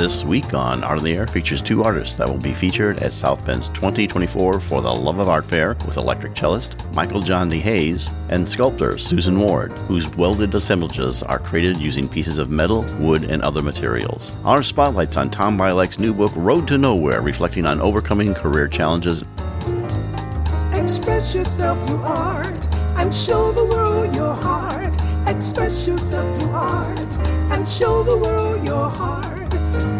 This week on Art on the Air features two artists that will be featured at South Bend's 2024 For the Love of Art Fair with electric cellist Michael Jon DeHays and sculptor Susan Ward, whose welded assemblages are created using pieces of metal, wood, and other materials. Our spotlights on Tom Byelick's new book Road to Nowhere, reflecting on overcoming career challenges. Express yourself through art and show the world your heart. Express yourself through art and show the world your heart.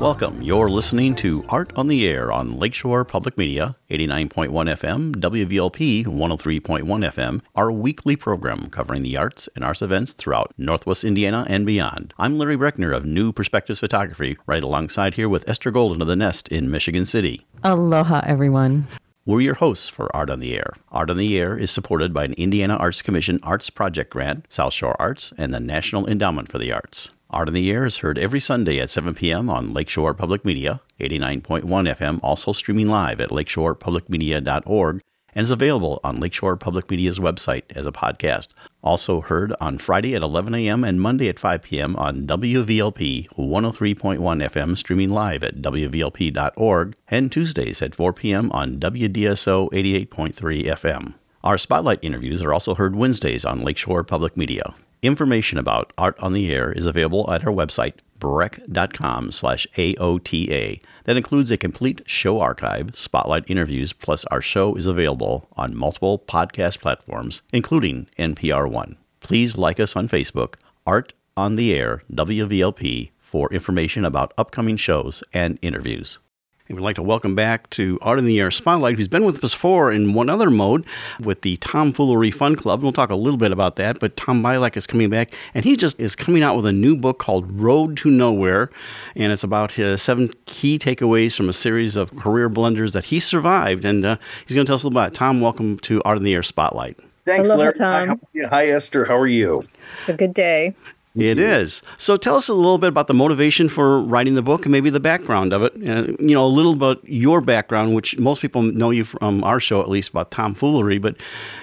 Welcome. You're listening to Art on the Air on Lakeshore Public Media, 89.1 FM, WVLP 103.1 FM, our weekly program covering the arts and arts events throughout Northwest Indiana and beyond. I'm Larry Brechner of New Perspectives Photography, right alongside here with Ester Golden of The Nest in Michigan City. Aloha, everyone. We're your hosts for Art on the Air. Art on the Air is supported by an Indiana Arts Commission Arts Project Grant, South Shore Arts, and the National Endowment for the Arts. Art on the Air is heard every Sunday at 7 p.m. on Lakeshore Public Media, 89.1 FM, also streaming live at lakeshorepublicmedia.org, and is available on Lakeshore Public Media's website as a podcast. Also heard on Friday at 11 a.m. and Monday at 5 p.m. on WVLP 103.1 FM, streaming live at WVLP.org, and Tuesdays at 4 p.m. on WDSO 88.3 FM. Our spotlight interviews are also heard Wednesdays on Lakeshore Public Media. Information about Art on the Air is available at our website, brech.com slash AOTA. That includes a complete show archive, spotlight interviews, plus our show is available on multiple podcast platforms, including NPR One. Please like us on Facebook, Art on the Air, WVLP, for information about upcoming shows and interviews. And we'd like to welcome back to Art in the Air Spotlight, who's been with us before in one other mode with the Tomfoolery Fun Club. We'll talk a little bit about that, but Tom Byelick is coming back, and he just is coming out with a new book called Road to Nowhere, and it's about his seven key takeaways from a series of career blunders that he survived, and uh, he's going to tell us a little about it. Tom, welcome to Art in the Air Spotlight. Thanks, Aloha, Larry. Tom. Hi, how- hi, Ester. How are you? It's a good day. It is. So tell us a little bit about the motivation for writing the book and maybe the background of it. Uh, you know, a little about your background, which most people know you from our show, at least about tomfoolery, but,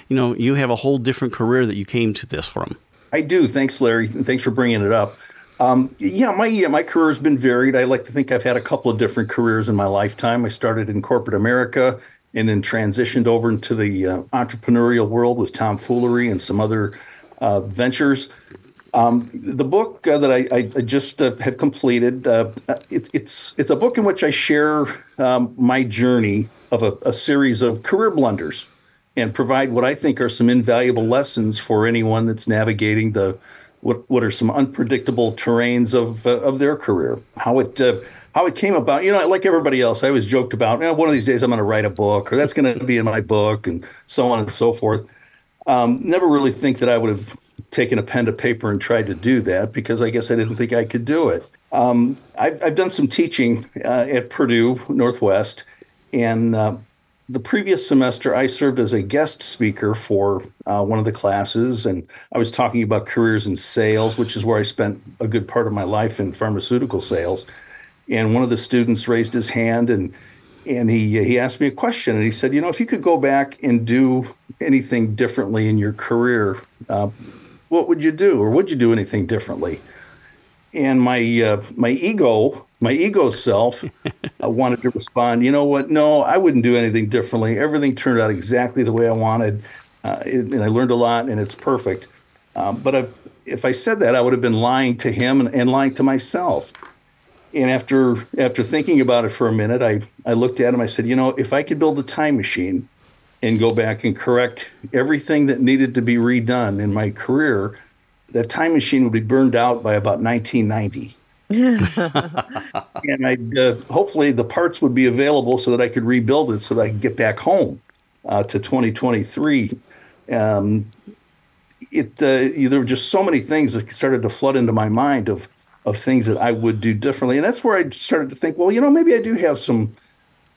you know, you have a whole different career that you came to this from. I do. Thanks, Larry. Thanks for bringing it up. Um, yeah, my yeah, my career has been varied. I like to think I've had a couple of different careers in my lifetime. I started in corporate America and then transitioned over into the uh, entrepreneurial world with tomfoolery and some other uh, ventures. Um, the book uh, that I, I, just uh, have completed, uh, it, it's it's a book in which I share um, my journey of a, a series of career blunders and provide what I think are some invaluable lessons for anyone that's navigating the what what are some unpredictable terrains of uh, of their career. How it uh, how it came about, you know, like everybody else, I always joked about, "Eh, one of these days I'm going to write a book, or that's going to be in my book, and so on and so forth. Um, never really think that I would have taken a pen to paper and tried to do that because I guess I didn't think I could do it. Um, I've, I've done some teaching uh, at Purdue Northwest, and uh, the previous semester I served as a guest speaker for uh, one of the classes, and I was talking about careers in sales, which is where I spent a good part of my life in pharmaceutical sales. And one of the students raised his hand and and he he asked me a question and he said, you know, if you could go back and do anything differently in your career, uh, what would you do, or would you do anything differently? And my uh, my ego, my ego self, uh, wanted to respond. You know what? No, I wouldn't do anything differently. Everything turned out exactly the way I wanted, uh, it, and I learned a lot, and it's perfect. Um, but I, if I said that, I would have been lying to him and, and lying to myself. And after after thinking about it for a minute, I, I looked at him. I said, you know, if I could build a time machine and go back and correct everything that needed to be redone in my career, that time machine would be burned out by about 1990. and I'd uh, hopefully the parts would be available so that I could rebuild it so that I could get back home uh, to 2023. Um, it uh, there were just so many things that started to flood into my mind of of things that I would do differently, and that's where I started to think, well, you know, maybe I do have some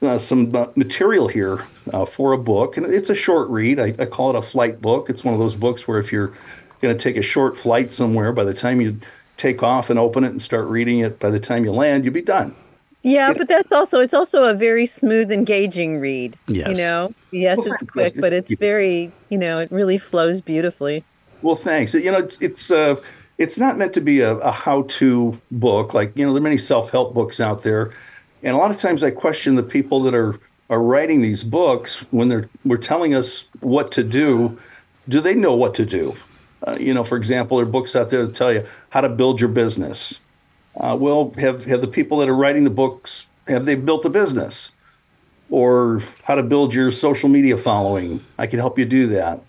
uh, some uh, material here uh, for a book, and it's a short read. I, I, call it a flight book. It's one of those books where if you're going to take a short flight somewhere, by the time you take off and open it and start reading it, by the time you land, you'll be done. Yeah, but that's also it's also a very smooth, engaging read. Yes. You know, yes, well, it's quick, but it's very you know it really flows beautifully. Well, thanks. You know, it's it's uh, it's not meant to be a, a how-to book. Like you know, there are many self-help books out there, and a lot of times I question the people that are are writing these books when they're we're telling us what to do. Do they know what to do? Uh, you know, for example, there are books out there that tell you how to build your business uh, well, have have the people that are writing the books have they built a business, or how to build your social media following? I can help you do that.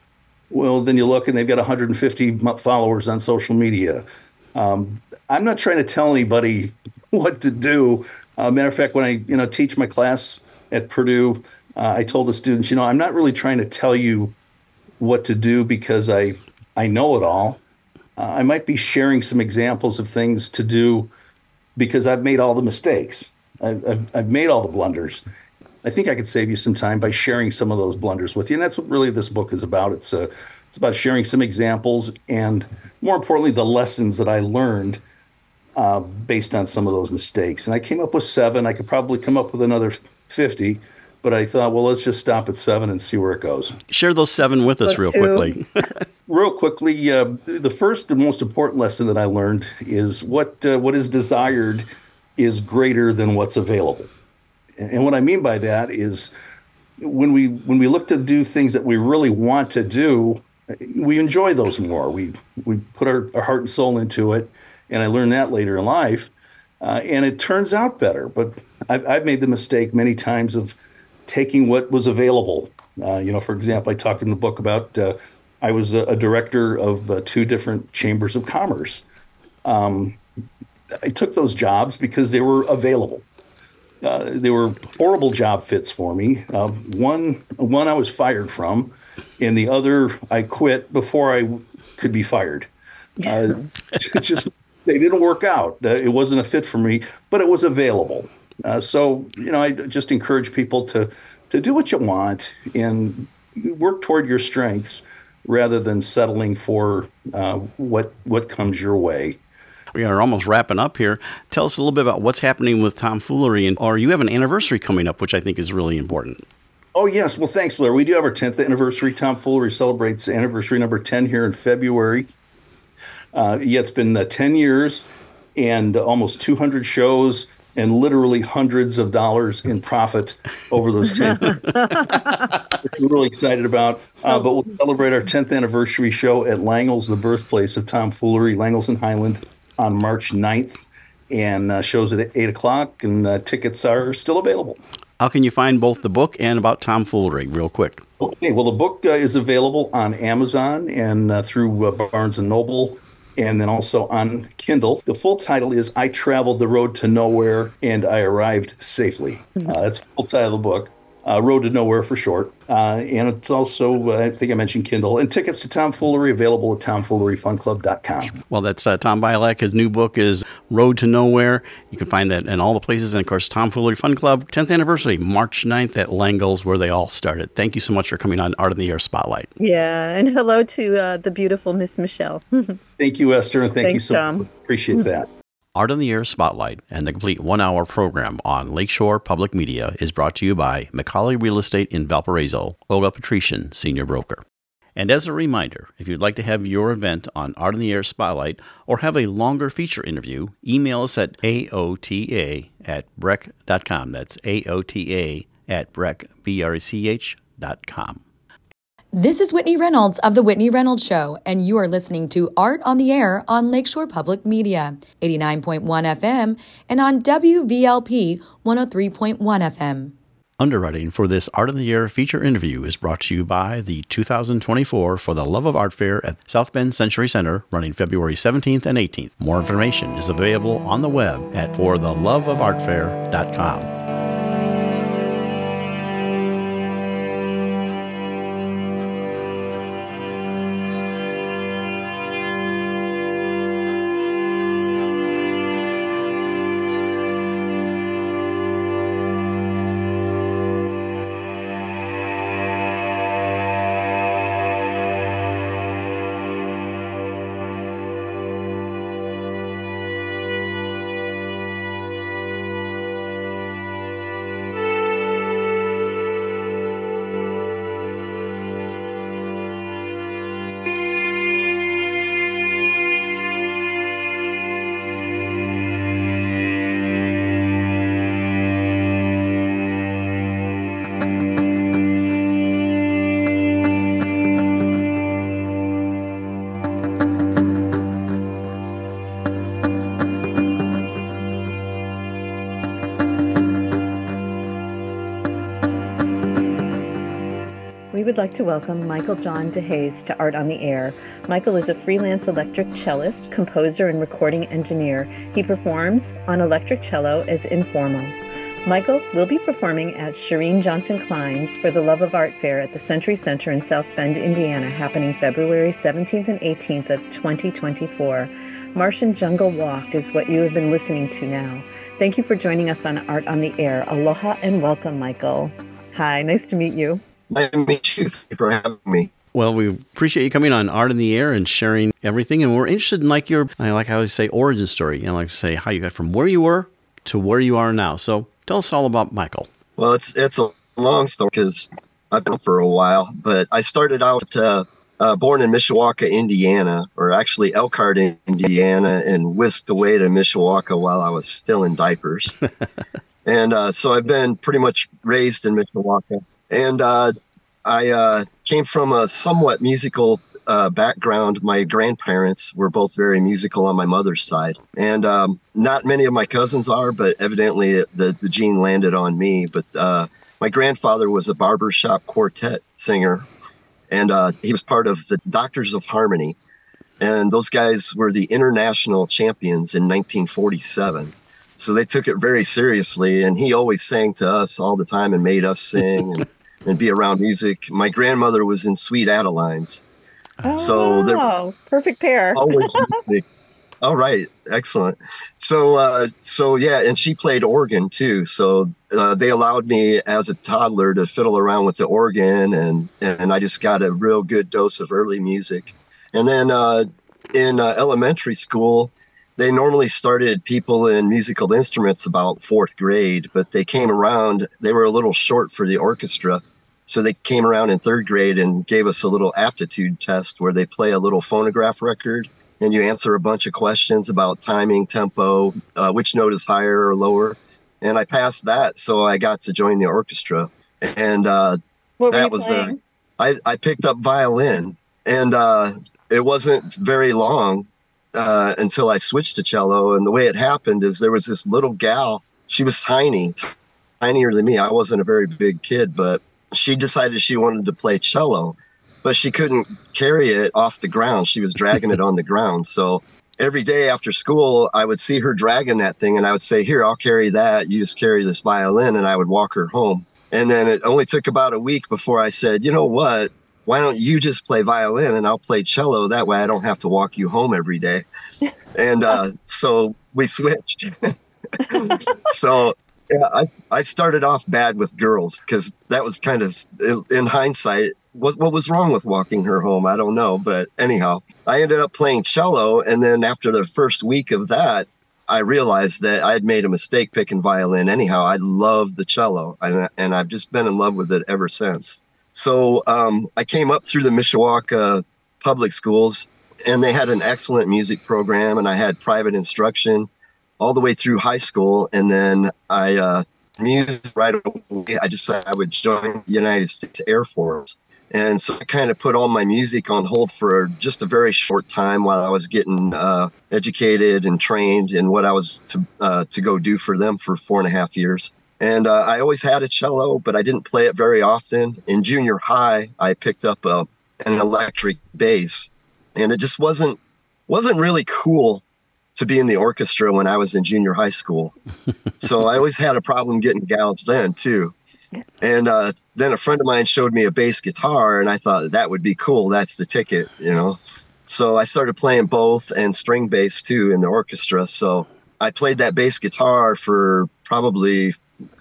Well, then you look and they've got 150 followers on social media. Um, I'm not trying to tell anybody what to do. Uh, matter of fact, when I you know teach my class at Purdue, uh, I told the students, you know, I'm not really trying to tell you what to do because I I know it all. Uh, I might be sharing some examples of things to do because I've made all the mistakes. I've, I've, I've, made all the blunders. I think I could save you some time by sharing some of those blunders with you. And that's what really this book is about. It's, uh, it's about sharing some examples and, more importantly, the lessons that I learned uh, based on some of those mistakes. And I came up with seven. I could probably come up with another 50 but I thought, well, let's just stop at seven and see where it goes. Share those seven with us real quickly. real quickly, uh, the first and most important lesson that I learned is what uh, what is desired is greater than what's available. And what I mean by that is when we when we look to do things that we really want to do, we enjoy those more. We we put our, our heart and soul into it, and I learned that later in life, uh, and it turns out better. But I've, I've made the mistake many times of taking what was available. Uh, you know, for example, I talk in the book about uh, I was a, a director of uh, two different chambers of commerce. Um, I took those jobs because they were available. Uh, they were horrible job fits for me. Uh, one, one I was fired from, and the other I quit before I could be fired. Uh, just they didn't work out. it wasn't a fit for me, but it was available. Uh, so you know, I just encourage people to to do what you want and work toward your strengths rather than settling for uh, what what comes your way. We are almost wrapping up here. Tell us a little bit about what's happening with tomfoolery, and or you have an anniversary coming up, which I think is really important. Oh yes, well thanks, Larry. We do have our 10th anniversary. Tomfoolery celebrates anniversary number 10 here in February. Uh, yeah, it's been uh, 10 years and almost 200 shows and literally hundreds of dollars in profit over those 10 years, which we're really excited about. Uh, but we'll celebrate our 10th anniversary show at Langel's, the birthplace of tomfoolery, Langel's and Highland, on March 9th. And uh, shows at 8 o'clock, and uh, tickets are still available. How can you find both the book and about tomfoolery, real quick? Okay, well, the book uh, is available on Amazon and uh, through uh, Barnes and Noble and then also on Kindle. The full title is I Traveled the Road to Nowhere and I Arrived Safely. Mm-hmm. Uh, that's the full title of the book uh, Road to Nowhere for short. Uh, and it's also, uh, I think I mentioned Kindle. And tickets to Tomfoolery available at tomfooleryfunclub.com. Well, that's uh, Tom Byelick. His new book is Road to Nowhere. You can find that in all the places. And of course, Tomfoolery Fun Club, 10th anniversary, March 9th at Langel's, where they all started. Thank you so much for coming on Art in the Air Spotlight. Yeah. And hello to uh, the beautiful Miss Michelle. thank you, Ester. And thank Thanks, you so Tom. much. Appreciate that. Art on the Air Spotlight and the complete one hour program on Lakeshore Public Media is brought to you by McColly Real Estate in Valparaiso, Olga Patrician, Senior Broker. And as a reminder, if you'd like to have your event on Art on the Air Spotlight or have a longer feature interview, email us at aota at brech.com. That's aota at brech, B-R-E-C-H, dot com. This is Whitney Reynolds of The Whitney Reynolds Show, and you are listening to Art on the Air on Lakeshore Public Media, 89.1 FM, and on WVLP 103.1 FM. Underwriting for this Art on the Air feature interview is brought to you by the 2024 For the Love of Art Fair at South Bend Century Center, running February 17th and 18th. More information is available on the web at fortheloveofartfair.com. to welcome Michael Jon DeHays to Art on the Air. Michael is a freelance electric cellist, composer, and recording engineer. He performs on electric cello as Impphormal. Michael will be performing at Shireen Johnson Klein's for the Love of Art Fair at the Century Center in South Bend, Indiana, happening February 17th and 18th of 2024. Martian Jungle Walk is what you have been listening to now. Thank you for joining us on Art on the Air. Aloha and welcome, Michael. Hi, nice to meet you. To meet you. Thank you for having me. Well, we appreciate you coming on Art in the Air and sharing everything. And we're interested in like your, like I always say, origin story. You know, like to say how you got from where you were to where you are now. So Tell us all about Michael. Well, it's it's a long story because I've been for a while, but I started out uh, uh, born in Mishawaka, Indiana, or actually Elkhart, Indiana, and whisked away to Mishawaka while I was still in diapers. and uh, so I've been pretty much raised in Mishawaka. And uh, I uh, came from a somewhat musical uh, background, my grandparents were both very musical on my mother's side, and um, not many of my cousins are, but evidently the the gene landed on me. But uh, my grandfather was a barbershop quartet singer, and uh, he was part of the Doctors of Harmony, and those guys were the international champions in 1947. So they took it very seriously, and he always sang to us all the time and made us sing. And, and be around music. My grandmother was in Sweet Adelines, Oh, so they're perfect pair. always music. All right, excellent. So, uh, so yeah, and she played organ too. So uh, they allowed me as a toddler to fiddle around with the organ, and and I just got a real good dose of early music. And then uh, in uh, elementary school, they normally started people in musical instruments about fourth grade, but they came around. They were a little short for the orchestra, so they came around in third grade and gave us a little aptitude test where they play a little phonograph record and you answer a bunch of questions about timing, tempo, uh, which note is higher or lower. And I passed that, so I got to join the orchestra. And uh, that was uh, a, I, I picked up violin, and uh, it wasn't very long uh, until I switched to cello. And the way it happened is there was this little gal. She was tiny, tinier than me. I wasn't a very big kid, but she decided she wanted to play cello, but she couldn't carry it off the ground. She was dragging it on the ground. So every day after school, I would see her dragging that thing and I would say, Here, I'll carry that. You just carry this violin. And I would walk her home. And then it only took about a week before I said, You know what? Why don't you just play violin and I'll play cello? That way I don't have to walk you home every day. and uh, so we switched. so yeah, I I started off bad with girls because that was kind of in hindsight. What what was wrong with walking her home? I don't know, but anyhow, I ended up playing cello, and then after the first week of that, I realized that I had made a mistake picking violin. Anyhow, I love the cello, and and I've just been in love with it ever since. So um, I came up through the Mishawaka public schools, and they had an excellent music program, and I had private instruction all the way through high school, and then I uh, right away. I decided I would join the United States Air Force, and so I kind of put all my music on hold for just a very short time while I was getting uh, educated and trained in what I was to uh, to go do for them for four and a half years. And uh, I always had a cello, but I didn't play it very often. In junior high, I picked up a, an electric bass, and it just wasn't wasn't really cool to be in the orchestra when I was in junior high school. so I always had a problem getting gals then too. And uh, then a friend of mine showed me a bass guitar, and I thought that would be cool. That's the ticket, you know. So I started playing both and string bass too in the orchestra. So I played that bass guitar for probably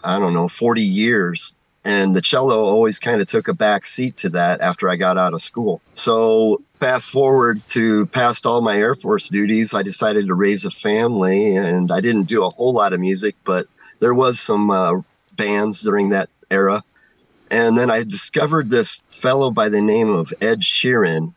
I don't know 40 years and the cello always kind of took a back seat to that after I got out of school. So fast forward to past all my Air Force duties, I decided to raise a family, and I didn't do a whole lot of music, but there was some uh, bands during that era. And then I discovered this fellow by the name of Ed Sheeran.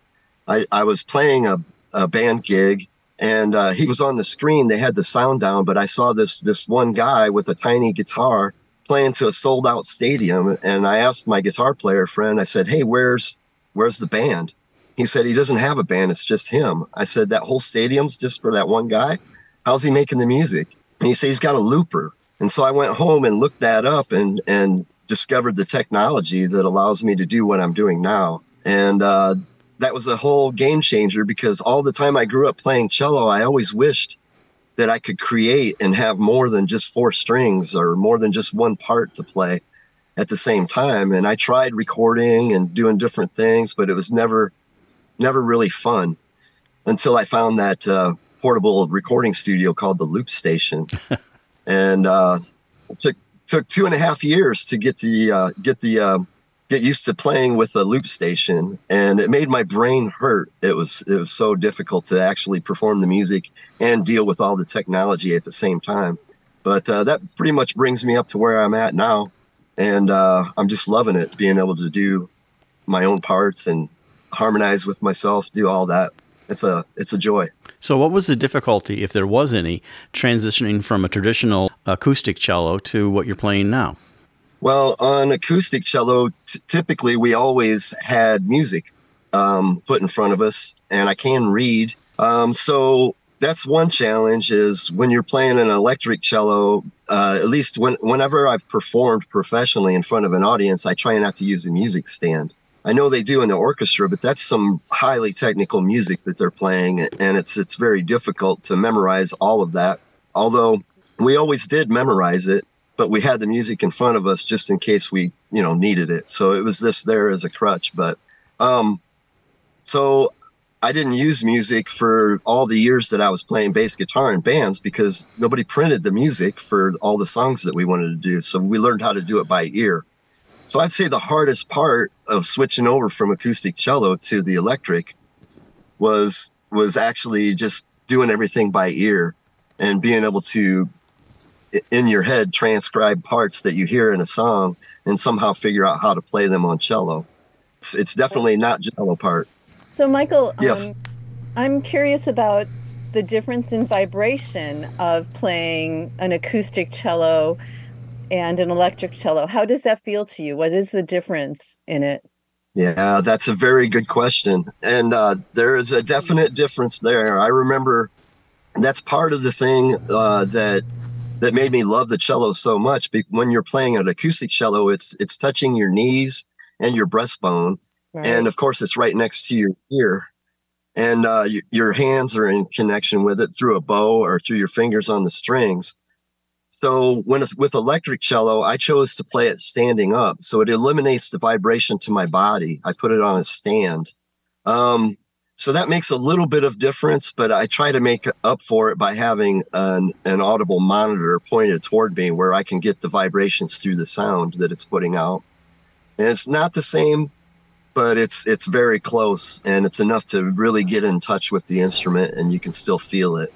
I, I was playing a, a band gig and uh, he was on the screen. They had the sound down, but I saw this this one guy with a tiny guitar playing to a sold out stadium and I asked my guitar player friend, I said, Hey, where's where's the band? He said he doesn't have a band, it's just him. I said, That whole stadium's just for that one guy? How's he making the music? And he said he's got a looper. And so I went home and looked that up and and discovered the technology that allows me to do what I'm doing now. And uh, that was a whole game changer because all the time I grew up playing cello, I always wished that I could create and have more than just four strings or more than just one part to play at the same time. And I tried recording and doing different things, but it was never, never really fun until I found that uh, portable recording studio called the Loop Station. and uh, it took took two and a half years to get the uh, get the um, get used to playing with a loop station and it made my brain hurt. It was it was so difficult to actually perform the music and deal with all the technology at the same time. But uh, that pretty much brings me up to where i'm at now and uh, i'm just loving it being able to do my own parts and harmonize with myself do all that. It's a it's a joy. So, what was the difficulty, if there was any, transitioning from a traditional acoustic cello to what you're playing now? Well, on acoustic cello, t- typically we always had music um, put in front of us, and I can read. Um, so that's one challenge is when you're playing an electric cello uh, at least when, whenever i've performed professionally in front of an audience i try not to use a music stand i know they do in the orchestra but that's some highly technical music that they're playing and it's it's very difficult to memorize all of that although we always did memorize it but we had the music in front of us just in case we, you know, needed it. So it was this there as a crutch. But um, so I didn't use music for all the years that I was playing bass guitar in bands because nobody printed the music for all the songs that we wanted to do. So we learned how to do it by ear. So I'd say the hardest part of switching over from acoustic cello to the electric was was actually just doing everything by ear and being able to in your head transcribe parts that you hear in a song and somehow figure out how to play them on cello. It's, it's definitely not cello part. So, Michael, yes. Um, I'm curious about the difference in vibration of playing an acoustic cello and an electric cello. How does that feel to you? What is the difference in it? Yeah, that's a very good question. And uh, there is a definite difference there. I remember that's part of the thing uh, that that made me love the cello so much. When you're playing an acoustic cello, it's it's touching your knees and your breastbone, right. and of course, it's right next to your ear, and uh, your, your hands are in connection with it through a bow or through your fingers on the strings. So when with electric cello, I chose to play it standing up, so it eliminates the vibration to my body. I put it on a stand. Um, so that makes a little bit of difference, but I try to make up for it by having an, an audible monitor pointed toward me where I can get the vibrations through the sound that it's putting out. And it's not the same, but it's it's very close and it's enough to really get in touch with the instrument and you can still feel it.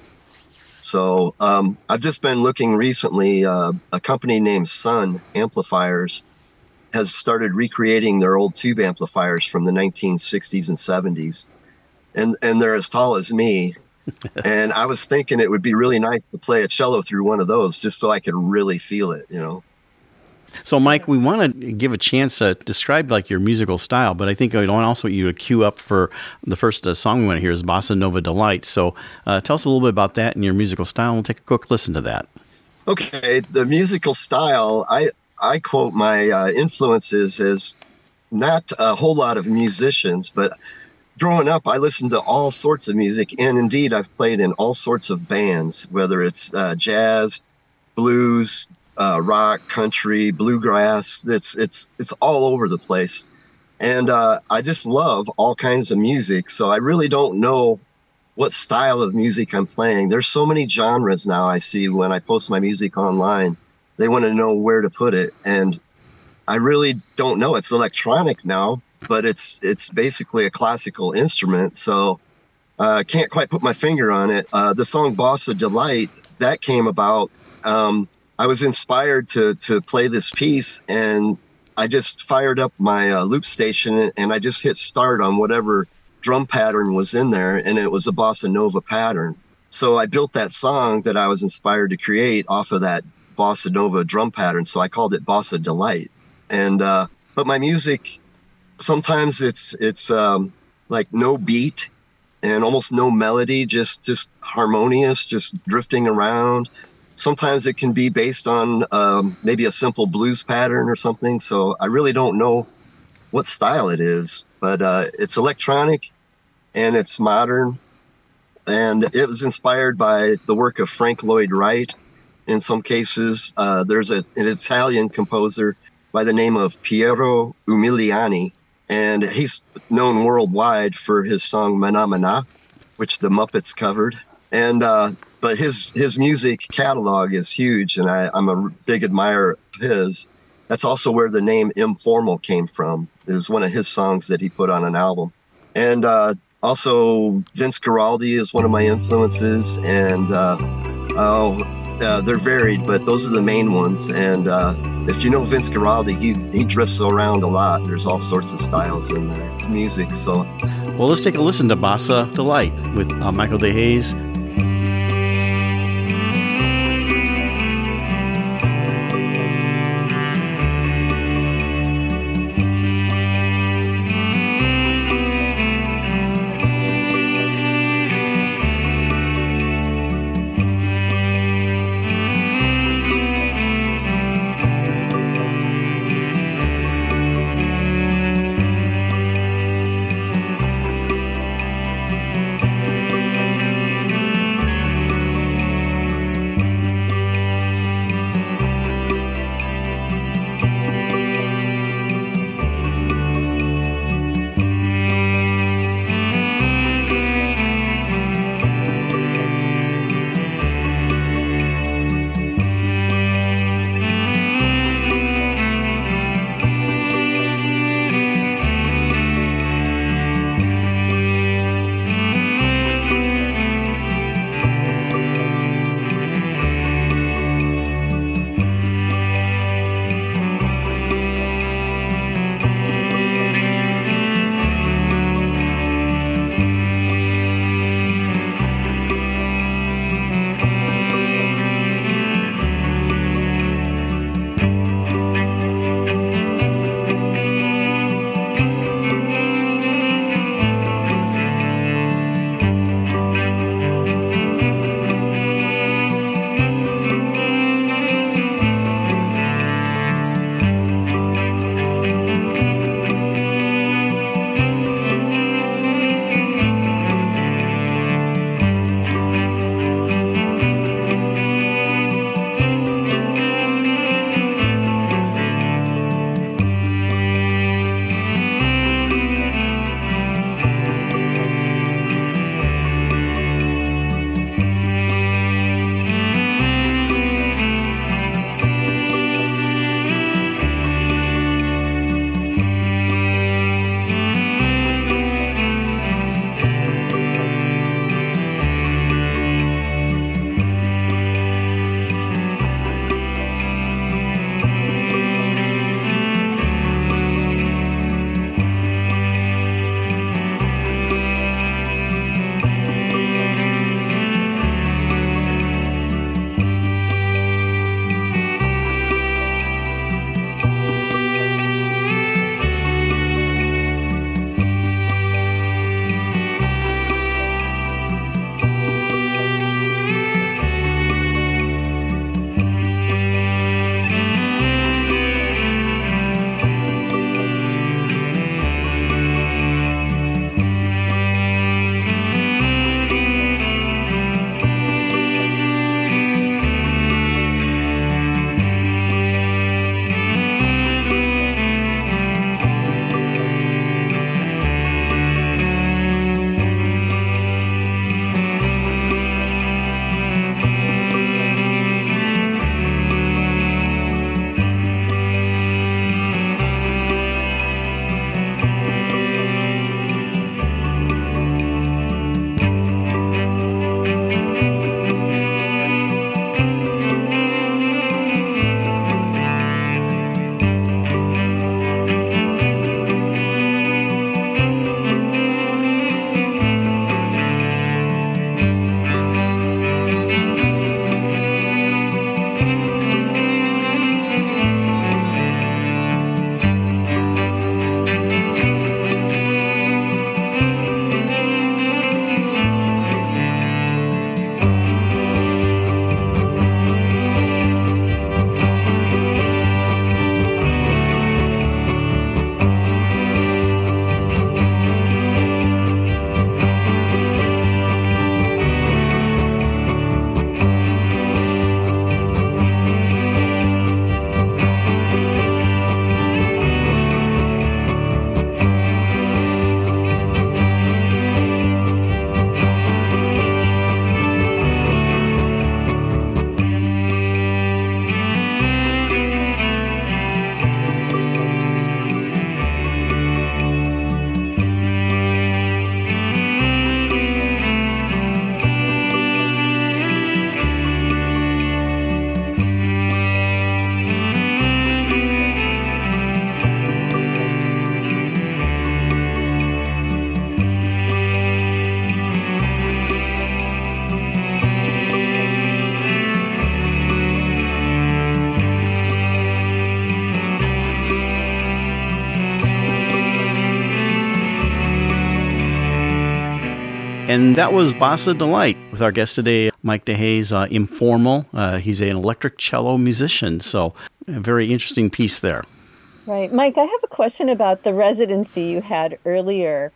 So um, I've just been looking recently. Uh, a company named Sunn Amplifiers has started recreating their old tube amplifiers from the 1960s and 70s and and they're as tall as me. and I was thinking it would be really nice to play a cello through one of those just so I could really feel it, you know. So, Mike, we want to give a chance to describe like your musical style, but I think I also want you to cue up for the first uh, song we want to hear is Bossa Nova Delight. So, uh, tell us a little bit about that and your musical style. We'll take a quick listen to that. Okay, the musical style. I I quote my uh, influences as not a whole lot of musicians, but growing up, I listened to all sorts of music, and indeed, I've played in all sorts of bands, whether it's uh, jazz, blues, uh, rock, country, bluegrass. It's it's it's all over the place, and uh, I just love all kinds of music. So I really don't know what style of music I'm playing. There's so many genres now. I see when I post my music online, they want to know where to put it, and I really don't know. It's electronic now, but it's it's basically a classical instrument. So uh, I uh, can't quite put my finger on it. Uh, the song "Bossa Delight" that came about. Um, I was inspired to to play this piece, and I just fired up my uh, loop station and I just hit start on whatever drum pattern was in there, and it was a bossa nova pattern. So I built that song that I was inspired to create off of that bossa nova drum pattern. So I called it Bossa Delight. And uh, but my music sometimes it's it's um, like no beat and almost no melody, just just harmonious, just drifting around. sometimes it can be based on um, maybe a simple blues pattern or something. So I really don't know what style it is, but uh, it's electronic and it's modern. And it was inspired by the work of Frank Lloyd Wright. In some cases, uh, there's a, an Italian composer by the name of Piero Umiliani, and he's known worldwide for his song Mah Nà Mah Nà, which the Muppets covered. And uh, but his his music catalog is huge, and I, I'm a big admirer of his. That's also where the name Impphormal came from. Is one of his songs that he put on an album, and uh, also Vince Guaraldi is one of my influences, and uh, oh, uh, they're varied, but those are the main ones. And uh, if you know Vince Guaraldi, he he drifts around a lot. There's all sorts of styles in their music. So, well, let's take a listen to Bossa Delight with uh, Michael DeHays And that was Bossa Delight with our guest today, Mike DeHays, uh, Impphormal. Uh, he's an electric cello musician. So, a very interesting piece there. Right. Mike, I have a question about the residency you had earlier.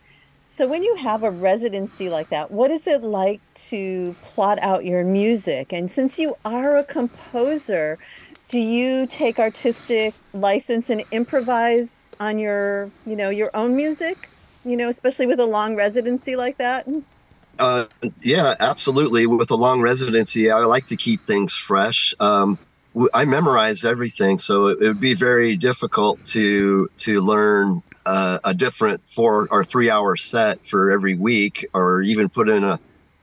So, when you have a residency like that, what is it like to plot out your music? And since you are a composer, do you take artistic license and improvise on your, you know, your own music? You know, especially with a long residency like that? Uh, yeah, absolutely. With a long residency, I like to keep things fresh. Um, I memorize everything, so it, it, would be very difficult to to learn uh, a different four or three hour set for every week, or even put in a,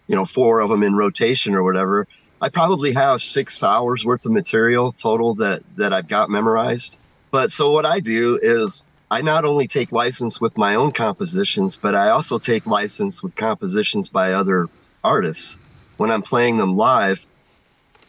you know, four of them in rotation or whatever. I probably have six hours worth of material total that that I've got memorized. But so what I do is I not only take license with my own compositions, but I also take license with compositions by other artists. When I'm playing them live,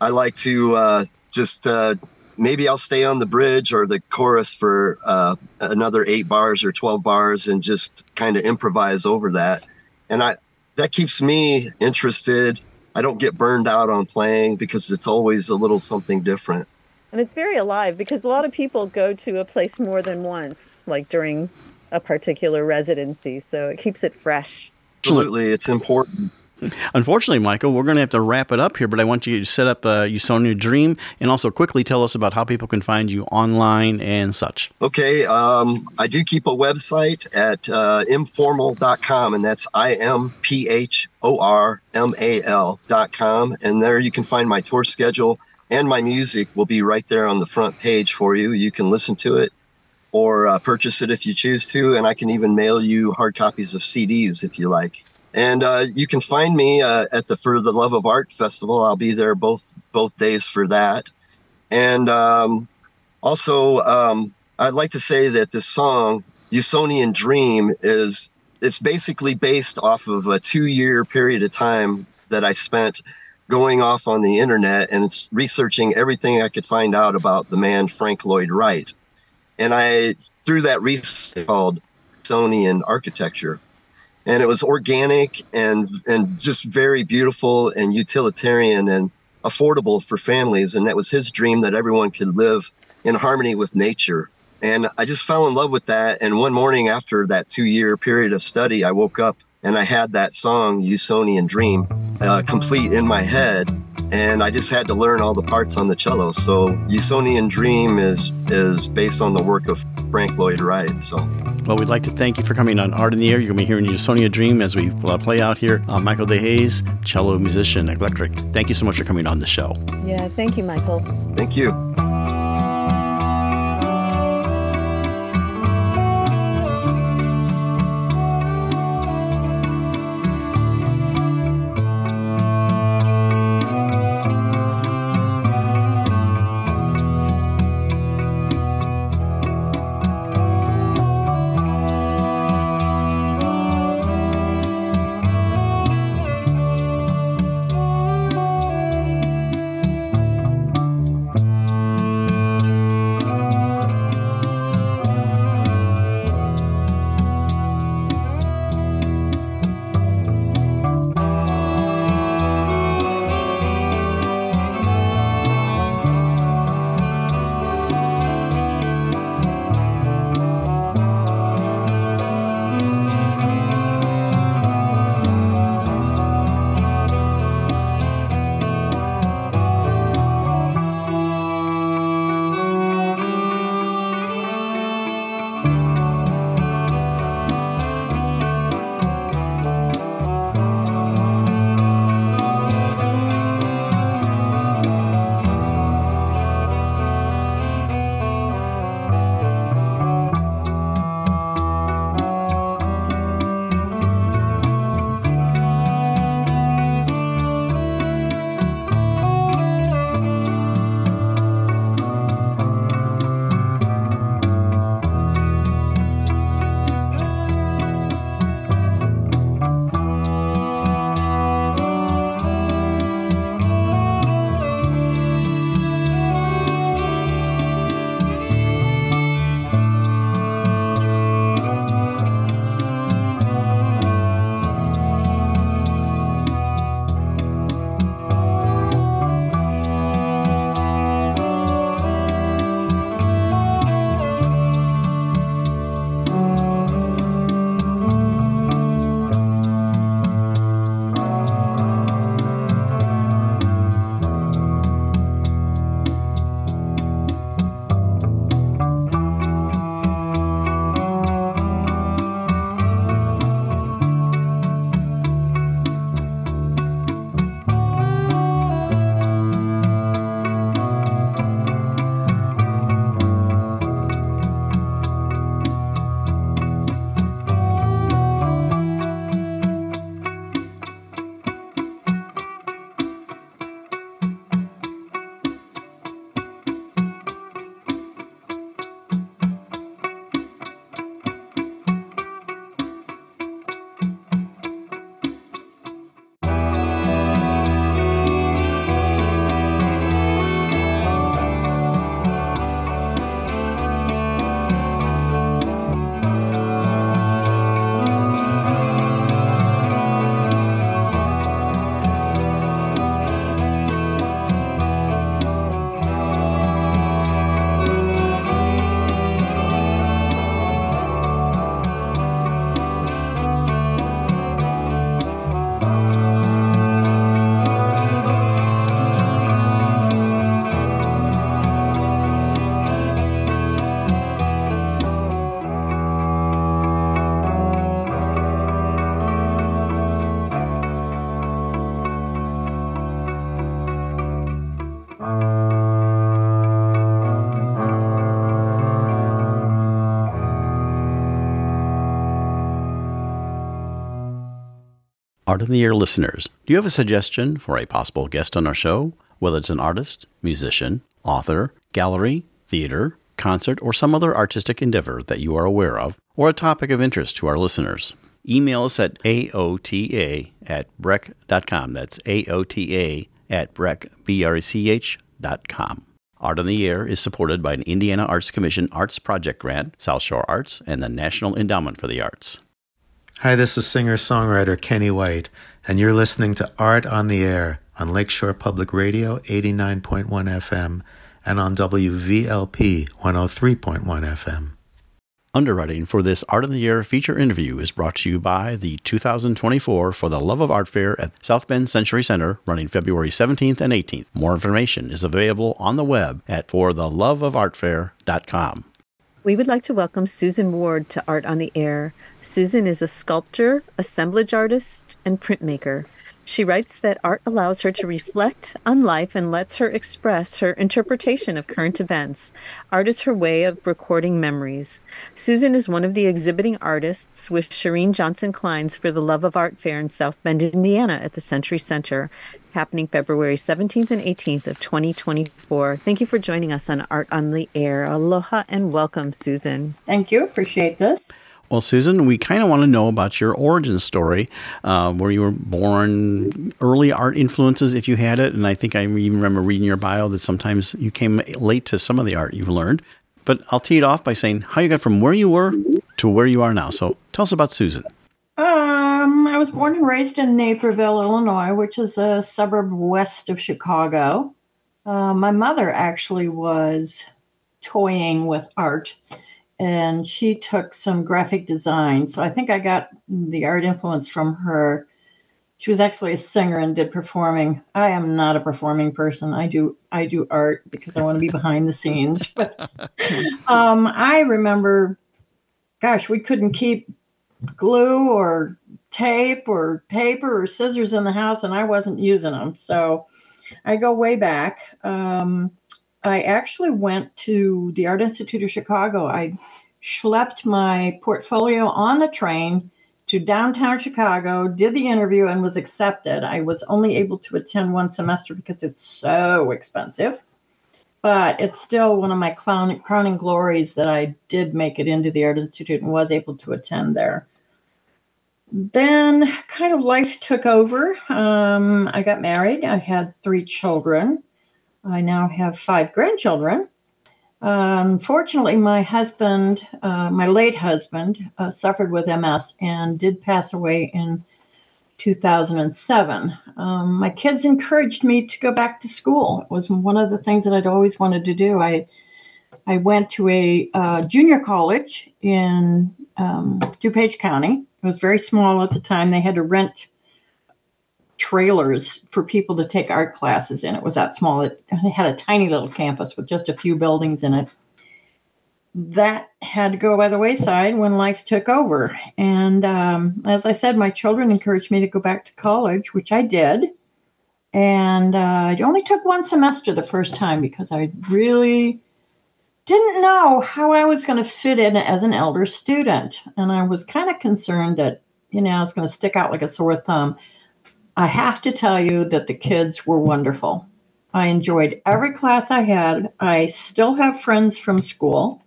I like to uh, just uh, maybe I'll stay on the bridge or the chorus for uh, another eight bars or 12 bars and just kind of improvise over that. And I, that keeps me interested. I don't get burned out on playing because it's always a little something different and it's very alive because a lot of people go to a place more than once like during a particular residency so it keeps it fresh absolutely it's important Unfortunately, Michael, we're going to have to wrap it up here, but I want you to set up uh, Usonia Dream and also quickly tell us about how people can find you online and such. Okay. Um, I do keep a website at uh, impphormal.com, and that's I M P H O R M A L.com. And there you can find my tour schedule and my music will be right there on the front page for you. You can listen to it or uh, purchase it if you choose to, and I can even mail you hard copies of CDs if you like. And uh, you can find me uh, at the For the Love of Art Festival. I'll be there both both days for that. And um, also, um, I'd like to say that this song, Usonian Dream, is it's basically based off of a two year period of time that I spent going off on the internet and researching everything I could find out about the man Frank Lloyd Wright. And I, through that research called Usonian architecture, and it was organic and and just very beautiful and utilitarian and affordable for families. And that was his dream that everyone could live in harmony with nature. And I just fell in love with that. And one morning after that two year period of study, I woke up and I had that song Usonian Dream uh, complete in my head, and I just had to learn all the parts on the cello. So Usonian Dream is is based on the work of Frank Lloyd Wright. So. Well, we'd like to thank you for coming on Art in the Air. You're going to be hearing Usonia Dream as we uh, play out here. Uh, Michael DeHays, cello musician, electric. Thank you so much for coming on the show. Yeah, thank you, Michael. Thank you. Art on the Air listeners, do you have a suggestion for a possible guest on our show? Whether it's an artist, musician, author, gallery, theater, concert, or some other artistic endeavor that you are aware of, or a topic of interest to our listeners. Email us at aota at brech.com. That's aota at brech, B-R-E-C-H dot com. Art on the Air is supported by an Indiana Arts Commission Arts Project Grant, South Shore Arts, and the National Endowment for the Arts. Hi, this is singer songwriter Kenny White, and you're listening to Art on the Air on Lakeshore Public Radio 89.1 FM and on WVLP 103.1 FM. Underwriting for this Art on the Air feature interview is brought to you by the 2024 For the Love of Art Fair at South Bend Century Center, running February 17th and 18th. More information is available on the web at fortheloveofartfair.com. We would like to welcome Susan Ward to Art on the Air. Susan is a sculptor, assemblage artist, and printmaker. She writes that art allows her to reflect on life and lets her express her interpretation of current events. Art is her way of recording memories. Susan is one of the exhibiting artists with Shireen Johnson Klein's for the Love of Art Fair in South Bend, Indiana at the Century Center, happening February 17th and 18th of 2024. Thank you for joining us on Art on the Air. Aloha and welcome, Susan. Thank you. Appreciate this. Well, Susan, we kind of want to know about your origin story, uh, where you were born, early art influences, if you had it. And I think I even remember reading your bio that sometimes you came late to some of the art you've learned. But I'll tee it off by saying how you got from where you were to where you are now. So tell us about Susan. Um, I was born and raised in Naperville, Illinois, which is a suburb west of Chicago. Uh, my mother actually was toying with art and she took some graphic design. So I think I got the art influence from her. She was actually a singer and did performing. I am not a performing person. I do I do art because I want to be behind the scenes. But um, I remember, gosh, we couldn't keep glue or tape or paper or scissors in the house, and I wasn't using them. So I go way back. Um, I actually went to the Art Institute of Chicago. I schlepped my portfolio on the train to downtown Chicago, did the interview, and was accepted. I was only able to attend one semester because it's so expensive. But it's still one of my crowning, crowning glories that I did make it into the Art Institute and was able to attend there. Then, kind of life took over. Um, I got married. I had three children. I now have five grandchildren. unfortunately, my husband, uh, my late husband, uh, suffered with MS and did pass away in 2007. Um, my kids encouraged me to go back to school. It was one of the things that I'd always wanted to do. I I went to a uh, junior college in um, DuPage County. It was very small at the time. They had to rent trailers for people to take art classes in. It was that small. It had a tiny little campus with just a few buildings in it. That had to go by the wayside when life took over. And um, as I said, my children encouraged me to go back to college, which I did. And uh, only took one semester the first time because I really didn't know how I was going to fit in as an elder student. And I was kind of concerned that, you know, I was going to stick out like a sore thumb. I have to tell you that the kids were wonderful. I enjoyed every class I had. I still have friends from school.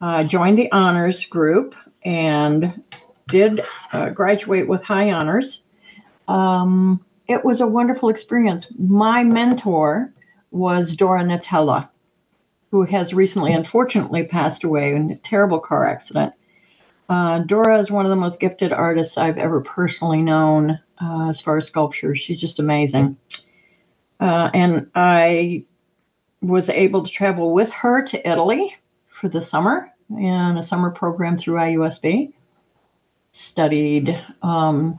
I joined the honors group and did uh, graduate with high honors. Um, it was a wonderful experience. My mentor was Dora Natella, who has recently, unfortunately, passed away in a terrible car accident. Uh, Dora is one of the most gifted artists I've ever personally known uh, as far as sculpture. She's just amazing. Uh, and I was able to travel with her to Italy for the summer in a summer program through IUSB. Studied um,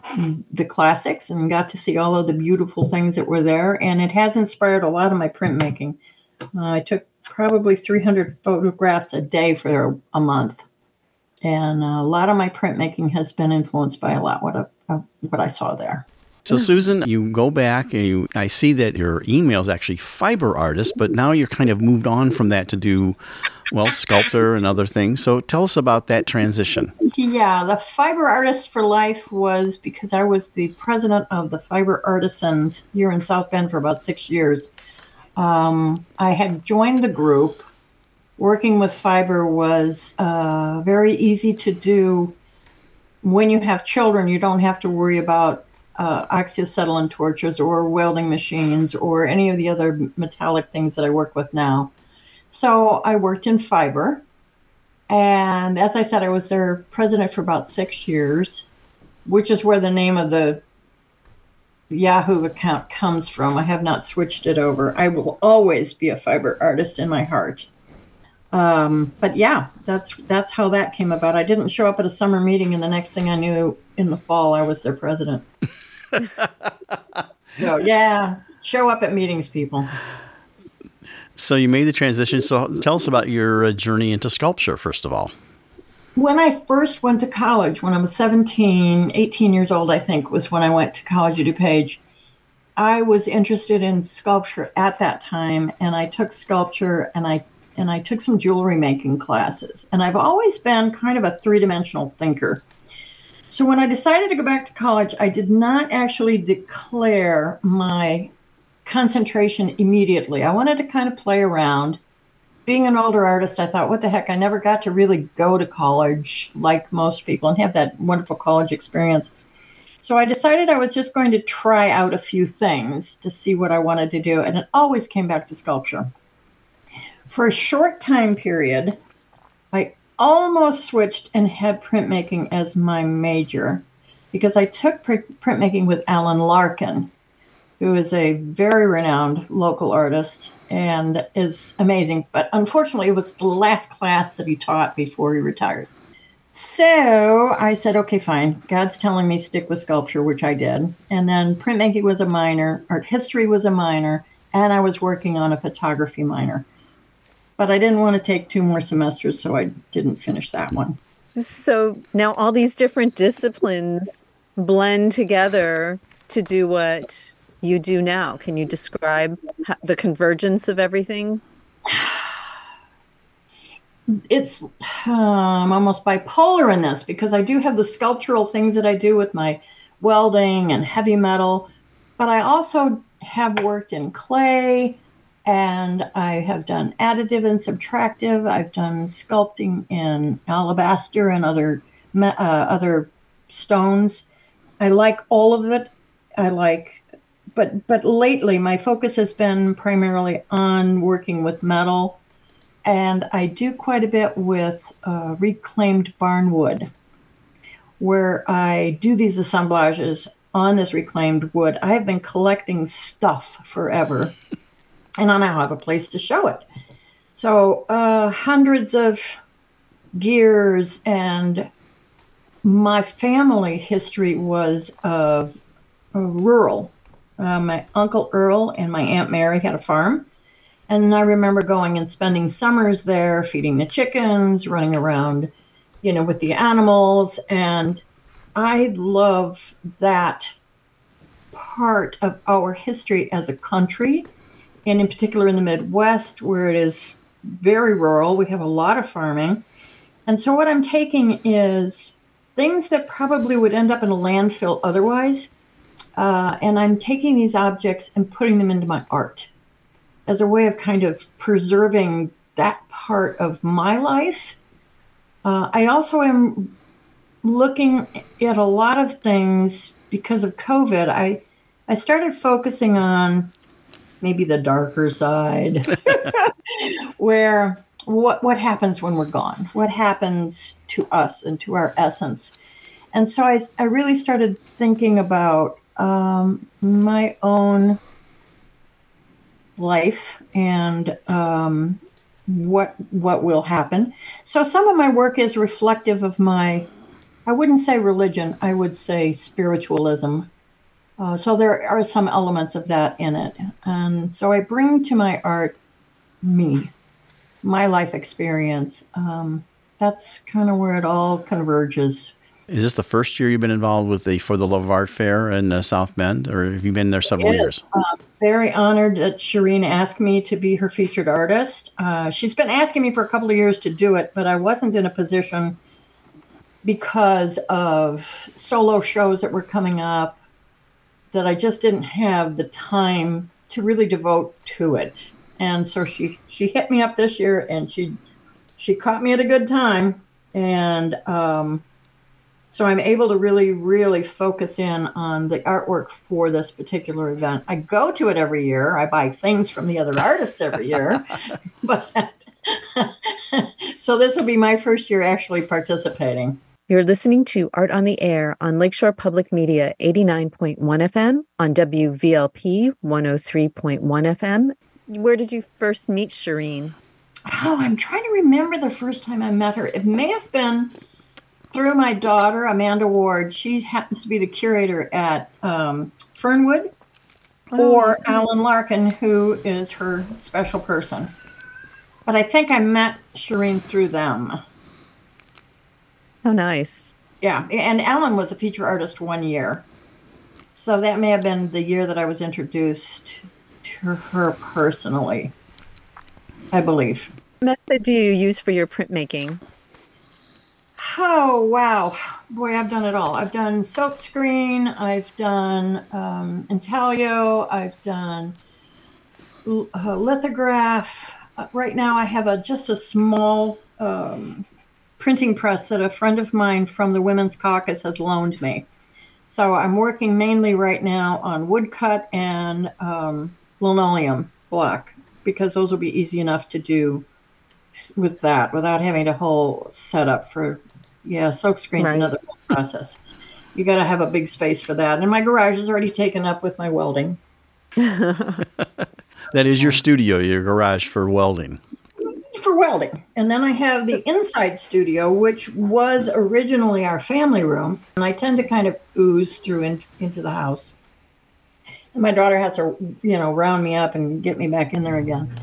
the classics and got to see all of the beautiful things that were there. And it has inspired a lot of my printmaking. Uh, I took probably 300 photographs a day for a month. And a lot of my printmaking has been influenced by a lot what I, uh, what I saw there. So, Susan, you go back and you, I see that your email is actually fiber artist, but now you're kind of moved on from that to do, well, sculptor and other things. So, tell us about that transition. Yeah, the Fiber Artist for Life was because I was the president of the Fiber Artisans here in South Bend for about six years. Um, I had joined the group. Working with fiber was uh, very easy to do. When you have children, you don't have to worry about uh, oxyacetylene torches or welding machines or any of the other metallic things that I work with now. So I worked in fiber. And as I said, I was their president for about six years, which is where the name of the Yahoo account comes from. I have not switched it over. I will always be a fiber artist in my heart. Um, but yeah, that's that's how that came about. I didn't show up at a summer meeting, and the next thing I knew, in the fall, I was their president. so yeah, show up at meetings, people. So you made the transition. So tell us about your uh, journey into sculpture, first of all. When I first went to college, when I was 17, 18 years old, I think, was when I went to college at DuPage. I was interested in sculpture at that time, and I took sculpture and I and I took some jewelry making classes. And I've always been kind of a three dimensional thinker. So when I decided to go back to college, I did not actually declare my concentration immediately. I wanted to kind of play around. Being an older artist, I thought, what the heck? I never got to really go to college like most people and have that wonderful college experience. So I decided I was just going to try out a few things to see what I wanted to do. And it always came back to sculpture. For a short time period, I almost switched and had printmaking as my major because I took printmaking with Alan Larkin, who is a very renowned local artist and is amazing. But unfortunately, it was the last class that he taught before he retired. So I said, okay, fine. God's telling me stick with sculpture, which I did. And then printmaking was a minor, art history was a minor, and I was working on a photography minor but I didn't want to take two more semesters, so I didn't finish that one. So now all these different disciplines blend together to do what you do now. Can you describe the convergence of everything? It's um, almost bipolar in this because I do have the sculptural things that I do with my welding and heavy metal, but I also have worked in clay and I have done additive and subtractive. I've done sculpting in alabaster and other uh, other stones. I like all of it. I like, but but lately my focus has been primarily on working with metal, and I do quite a bit with uh, reclaimed barn wood, where I do these assemblages on this reclaimed wood. I have been collecting stuff forever and I now have a place to show it. So uh, hundreds of gears and my family history was of rural. Uh, my uncle Earl and my aunt Mary had a farm, and I remember going and spending summers there, feeding the chickens, running around, you know, with the animals, and I love that part of our history as a country and in particular in the Midwest, where it is very rural, we have a lot of farming. And so, what I'm taking is things that probably would end up in a landfill otherwise, uh, and I'm taking these objects and putting them into my art as a way of kind of preserving that part of my life. Uh, I also am looking at a lot of things because of COVID. I I started focusing on maybe the darker side, where what what happens when we're gone? What happens to us and to our essence? And so I, I really started thinking about um, my own life and um, what what will happen. So some of my work is reflective of my I wouldn't say religion, I would say spiritualism. Uh, so there are some elements of that in it. And so I bring to my art me, my life experience. Um, that's kind of where it all converges. Is this the first year you've been involved with the For the Love of Art Fair in uh, South Bend, or have you been there several years? Uh, very honored that Shireen asked me to be her featured artist. Uh, she's been asking me for a couple of years to do it, but I wasn't in a position because of solo shows that were coming up that I just didn't have the time to really devote to it. And so she she hit me up this year, and she she caught me at a good time, and um, so I'm able to really, really focus in on the artwork for this particular event. I go to it every year. I buy things from the other artists every year, but so this will be my first year actually participating. You're listening to Art on the Air on Lakeshore Public Media 89.1 FM, on WVLP 103.1 FM. Where did you first meet Shireen? Oh, I'm trying to remember the first time I met her. It may have been through my daughter, Amanda Ward. She happens to be the curator at um, Fernwood, or Alan Larkin, who is her special person. But I think I met Shireen through them. How nice. Yeah, and Alan was a feature artist one year. So that may have been the year that I was introduced to her personally, I believe. What method do you use for your printmaking? Oh, wow. Boy, I've done it all. I've done silk screen, I've done um, intaglio, I've done l- uh, lithograph. Uh, right now, I have a just a small um, printing press that a friend of mine from the Women's Caucus has loaned me. So I'm working mainly right now on woodcut and um, linoleum block because those will be easy enough to do with that without having a whole setup for yeah silk screen's Right. another process you got to have a big space for that and my garage is already taken up with my welding That is your studio, your garage for welding. For welding. And then i have the inside studio which was originally our family room. And i tend to kind of ooze through in, into the house. And my daughter has to you know round me up and get me back in there again.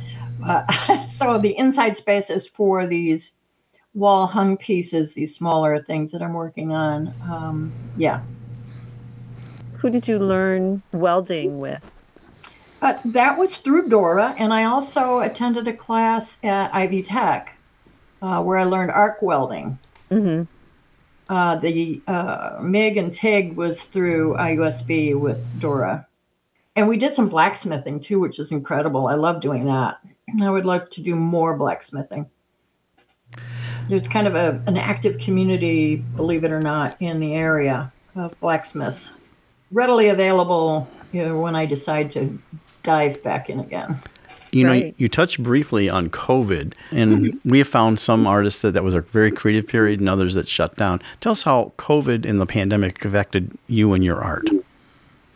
Uh, so the inside space is for these wall hung pieces these smaller things that i'm working on. Um, yeah. Who did you learn welding with? Uh, that was through Dora, and I also attended a class at Ivy Tech uh, where I learned arc welding. hmm Uh, the uh, MIG and TIG was through IUSB with Dora. And we did some blacksmithing too, which is incredible. I love doing that. I would love to do more blacksmithing. There's kind of a, an active community, believe it or not, in the area of blacksmiths. Readily available you know, when I decide to dive back in again. You know, you touched briefly on COVID, and mm-hmm. we have found some artists that that was a very creative period and others that shut down. Tell us how COVID and the pandemic affected you and your art.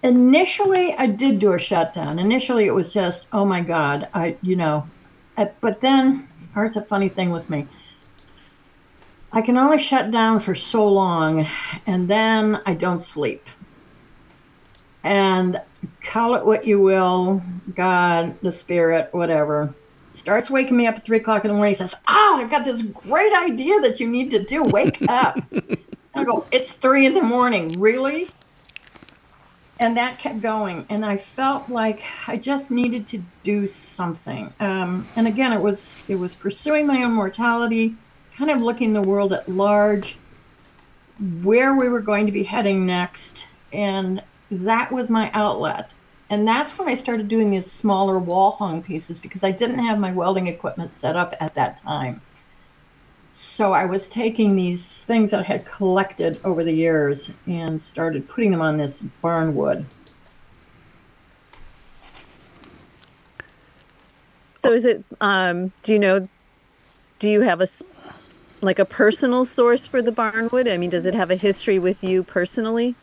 initially i did do a shutdown initially it was just oh my god i you know I, but then art's a funny thing with me i can only shut down for so long and then i don't sleep and call it what you will god the spirit whatever. Starts waking me up at three o'clock in the morning he says oh i've got this great idea that you need to do. Wake up. I go it's three in the morning. Really? And that kept going and i felt like i just needed to do something. Um, and again it was it was pursuing my own mortality kind of looking the world at large where we were going to be heading next and that was my outlet and that's when i started doing these smaller wall hung pieces because i didn't have my welding equipment set up at that time so I was taking these things that I had collected over the years and started putting them on this barn wood. So is it? Um, do you know? Do you have a like a personal source for the barnwood? I mean, does it have a history with you personally?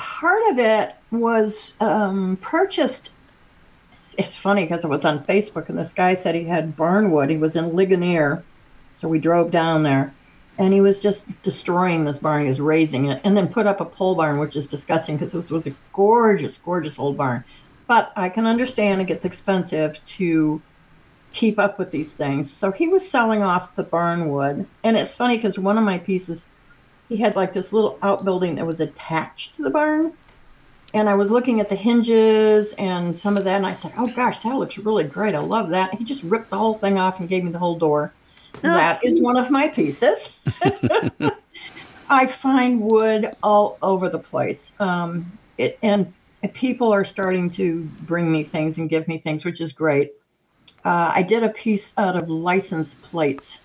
Part of it was um, purchased. It's funny because it was on Facebook, and this guy said he had barnwood. He was in Ligonier, so we drove down there, and he was just destroying this barn. He was raising it, and then put up a pole barn, which is disgusting because this was a gorgeous, gorgeous old barn. But I can understand it gets expensive to keep up with these things. So he was selling off the barn wood. And it's funny because one of my pieces he had like this little outbuilding that was attached to the barn. And I was looking at the hinges and some of that, and I said, "Oh gosh, that looks really great. I love that." He just ripped the whole thing off and gave me the whole door. That is one of my pieces. I find wood all over the place, um, it, and people are starting to bring me things and give me things, which is great. Uh, I did a piece out of license plates.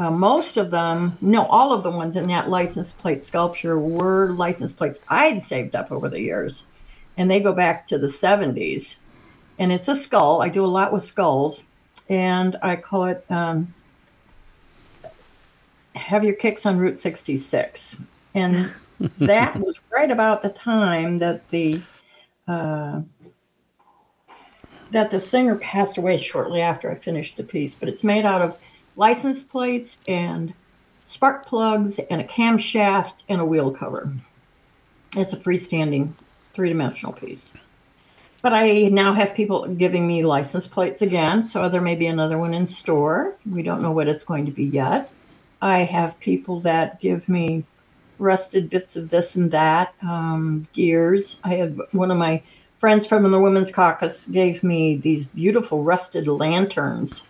Uh, most of them, no, all of the ones in that license plate sculpture were license plates I'd saved up over the years. And they go back to the 70s. And it's a skull. I do a lot with skulls. And I call it um, Have Your Kicks on Route 66. And that was right about the time that the uh, that the singer passed away shortly after I finished the piece, but it's made out of license plates and spark plugs and a camshaft and a wheel cover. It's a freestanding three dimensional piece. But I now have people giving me license plates again, so there may be another one in store. We don't know what it's going to be yet. I have people that give me rusted bits of this and that, um, gears. I have one of my friends from the Women's Caucus gave me these beautiful rusted lanterns,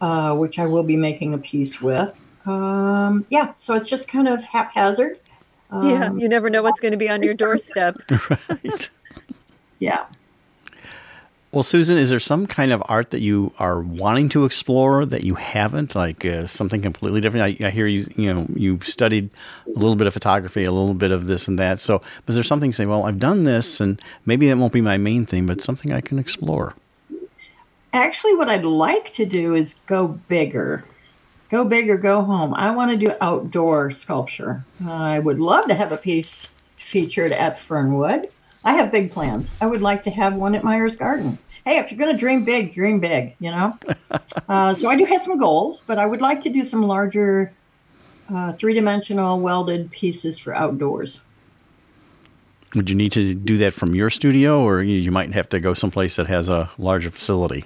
uh, which I will be making a piece with. Um, yeah, so it's just kind of haphazard. Um, yeah, you never know what's going to be on your doorstep. right. Yeah. Well, Susan, is there some kind of art that you are wanting to explore that you haven't, like uh, something completely different? I, I, hear you, you know, you studied a little bit of photography, a little bit of this and that. So, is there something say, well, I've done this, and maybe that won't be my main thing, but something I can explore? Actually, what I'd like to do is go bigger. Go big or go home. I want to do outdoor sculpture. I would love to have a piece featured at Fernwood. I have big plans. I would like to have one at Meijer Garden. Hey, if you're going to dream big, dream big, you know? uh, so I do have some goals, but I would like to do some larger uh, three dimensional welded pieces for outdoors. Would you need to do that from your studio, or you might have to go someplace that has a larger facility?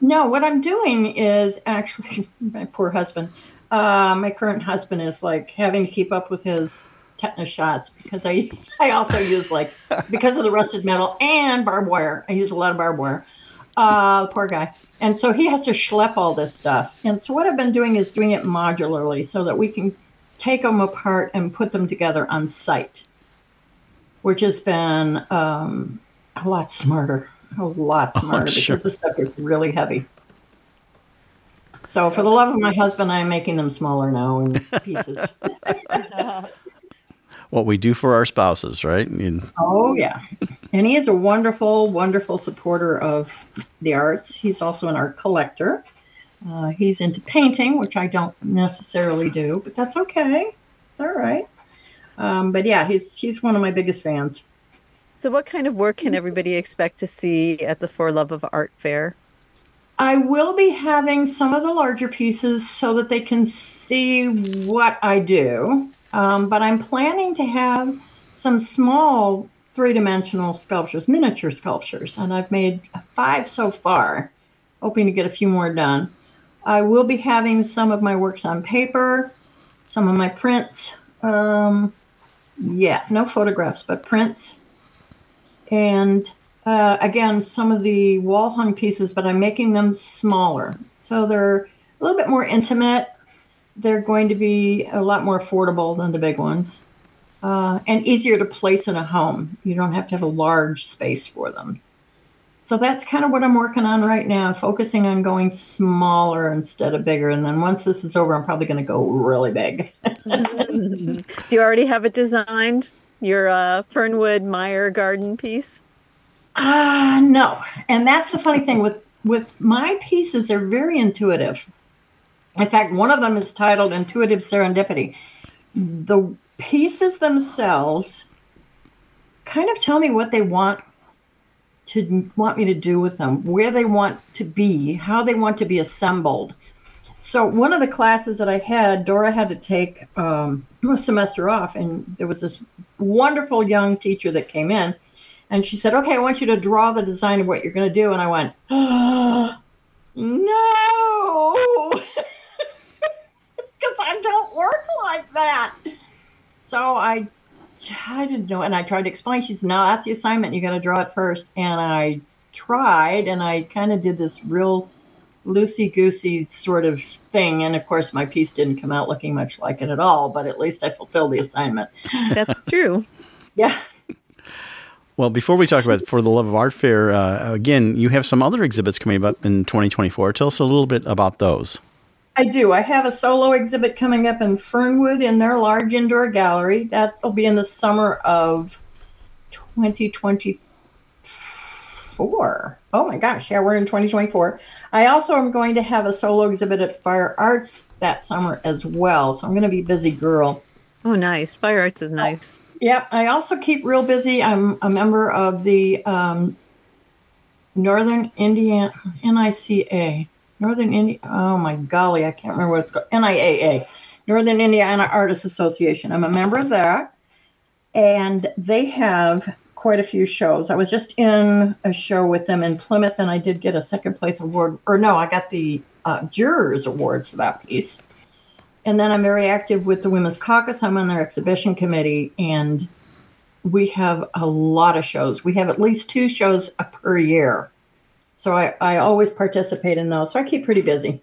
No, what I'm doing is actually my poor husband. Uh, my current husband is like having to keep up with his tetanus shots because I I also use like because of the rusted metal and barbed wire. I use a lot of barbed wire. Uh, poor guy. And so he has to schlep all this stuff. And so what I've been doing is doing it modularly so that we can take them apart and put them together on site, which has been um, a lot smarter, a lot Oh, smarter sure. because the stuff is really heavy. So for the love of my husband, I'm making them smaller now in pieces. What we do for our spouses, right? And Oh, yeah. And he is a wonderful, wonderful supporter of the arts. He's also an art collector. Uh, he's into painting, which I don't necessarily do, but that's okay. It's all right. Um, but yeah, he's he's one of my biggest fans. So, what kind of work can everybody expect to see at the For Love of Art Fair? I will be having some of the larger pieces so that they can see what I do. Um, but I'm planning to have some small three dimensional sculptures, miniature sculptures, and I've made five so far, hoping to get a few more done. I will be having some of my works on paper, some of my prints. Um, yeah, no photographs, but prints. And uh, again, some of the wall hung pieces, but I'm making them smaller. So they're a little bit more intimate. They're going to be a lot more affordable than the big ones uh, and easier to place in a home. You don't have to have a large space for them. So that's kind of what I'm working on right now, focusing on going smaller instead of bigger. And then once this is over, I'm probably going to go really big. Do you already have it designed? Your uh, Fernwood Meijer garden piece? Ah, no. And that's the funny thing with with my pieces, they're very intuitive. In fact, one of them is titled Intuitive Serendipity. The pieces themselves kind of tell me what they want to want me to do with them, where they want to be, how they want to be assembled. So one of the classes that I had, Dora had to take um, a semester off, and there was this wonderful young teacher that came in, and she said, "Okay, I want you to draw the design of what you're going to do." And I went, oh, "No," because I don't work like that. So I, I didn't know, and I tried to explain. She said, "No, that's the assignment. You got to draw it first. And I tried, and I kind of did this real loosey goosey sort of thing. And of course, my piece didn't come out looking much like it at all. But at least I fulfilled the assignment. That's true. Yeah. Well, before we talk about For the Love of Art Fair, uh, again, you have some other exhibits coming up in 2024. Tell us a little bit about those. I do. I have a solo exhibit coming up in Fernwood in their large indoor gallery. That'll be in the summer of 2024. Oh my gosh, yeah, we're in 2024. I also am going to have a solo exhibit at Fire Arts that summer as well. So I'm going to be busy girl. Oh, nice. Fire Arts is nice. Yep. I also keep real busy. I'm a member of the um, Northern Indiana NICA. Northern India. Oh my golly, I can't remember what it's called. NIAA, Northern Indiana Artists Association. I'm a member of that, and they have quite a few shows. I was just in a show with them in Plymouth, and I did get a second place award. Or no, I got the uh, jurors award for that piece. And then I'm very active with the Women's Caucus. I'm on their exhibition committee, and we have a lot of shows. We have at least two shows per year. So I, I always participate in those. So I keep pretty busy.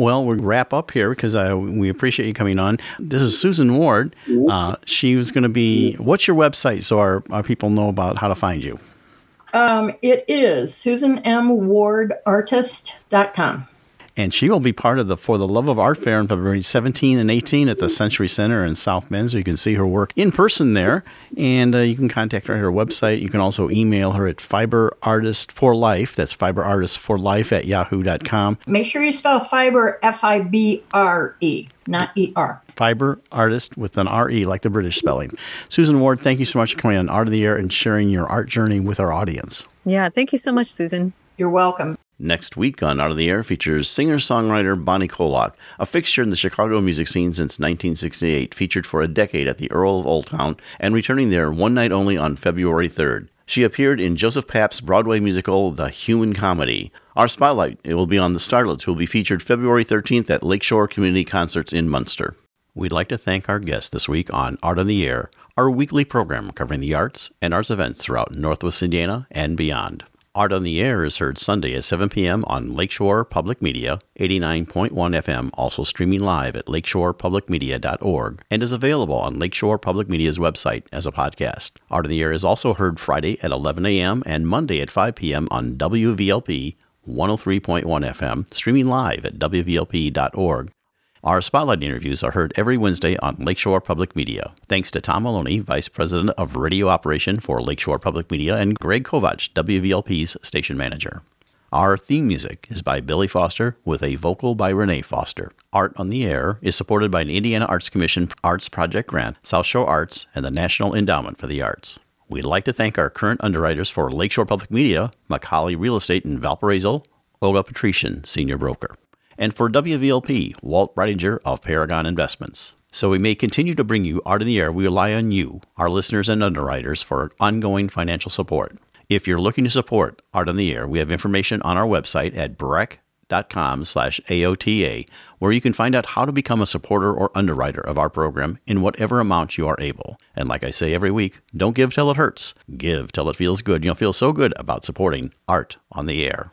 Well, we'll wrap up here because we appreciate you coming on. This is Susan Ward. Uh, she was going to be, what's your website so our, our people know about how to find you? Um, it is susanmwardartist.com. And she will be part of the For the Love of Art Fair on February 17 and 18 at the Century Center in South Bend. So you can see her work in person there. And uh, you can contact her at her website. You can also email her at fiberartistforlife. That's fiberartistforlife at yahoo.com. Make sure you spell fiber F I B R E, not E R. Fiber Artist with an R-E, like the British spelling. Susan Ward, thank you so much for coming on Art on the Air and sharing your art journey with our audience. Yeah. Thank you so much, Susan. You're welcome. Next week on Art on the Air features singer songwriter Bonnie Koloc, a fixture in the Chicago music scene since 1968, featured for a decade at the Earl of Old Town and returning there one night only on February 3rd. She appeared in Joseph Papp's Broadway musical The Human Comedy. Our spotlight it will be on the Starlets, who will be featured February 13th at Lakeshore Community Concerts in Munster. We'd like to thank our guests this week on Art on the Air, our weekly program covering the arts and arts events throughout Northwest Indiana and beyond. Art on the Air is heard Sunday at 7 p.m. on Lakeshore Public Media, 89.1 FM, also streaming live at lakeshorepublicmedia.org, and is available on Lakeshore Public Media's website as a podcast. Art on the Air is also heard Friday at 11 a.m. and Monday at 5 p.m. on WVLP 103.1 FM, streaming live at WVLP.org. Our spotlight interviews are heard every Wednesday on Lakeshore Public Media. Thanks to Tom Maloney, Vice President of Radio Operation for Lakeshore Public Media, and Greg Kovach, WVLP's station manager. Our theme music is by Billy Foster with a vocal by Renee Foster. Art on the Air is supported by an Indiana Arts Commission Arts Project grant, South Shore Arts, and the National Endowment for the Arts. We'd like to thank our current underwriters for Lakeshore Public Media, McColly Real Estate in Valparaiso, Olga Patrician, Senior Broker and for WVLP, Walt Breidinger of Paragon Investments. So we may continue to bring you Art on the Air. We rely on you, our listeners and underwriters, for ongoing financial support. If you're looking to support Art on the Air, we have information on our website at brech.com slash AOTA, where you can find out how to become a supporter or underwriter of our program in whatever amount you are able. And like I say every week, don't give till it hurts. Give till it feels good. You'll feel so good about supporting Art on the Air.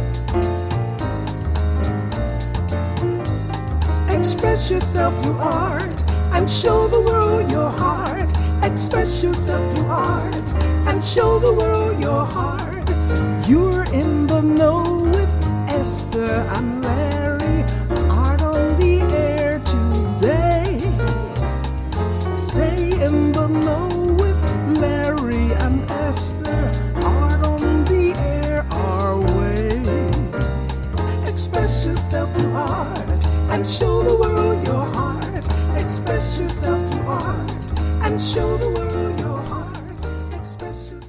Express yourself through art and show the world your heart. Express yourself through art and show the world your heart. You're in the know with Ester and Larry. Art on the air today. Stay in the know and show the world your heart. Express yourself, you are, and show the world your heart. Express yourself.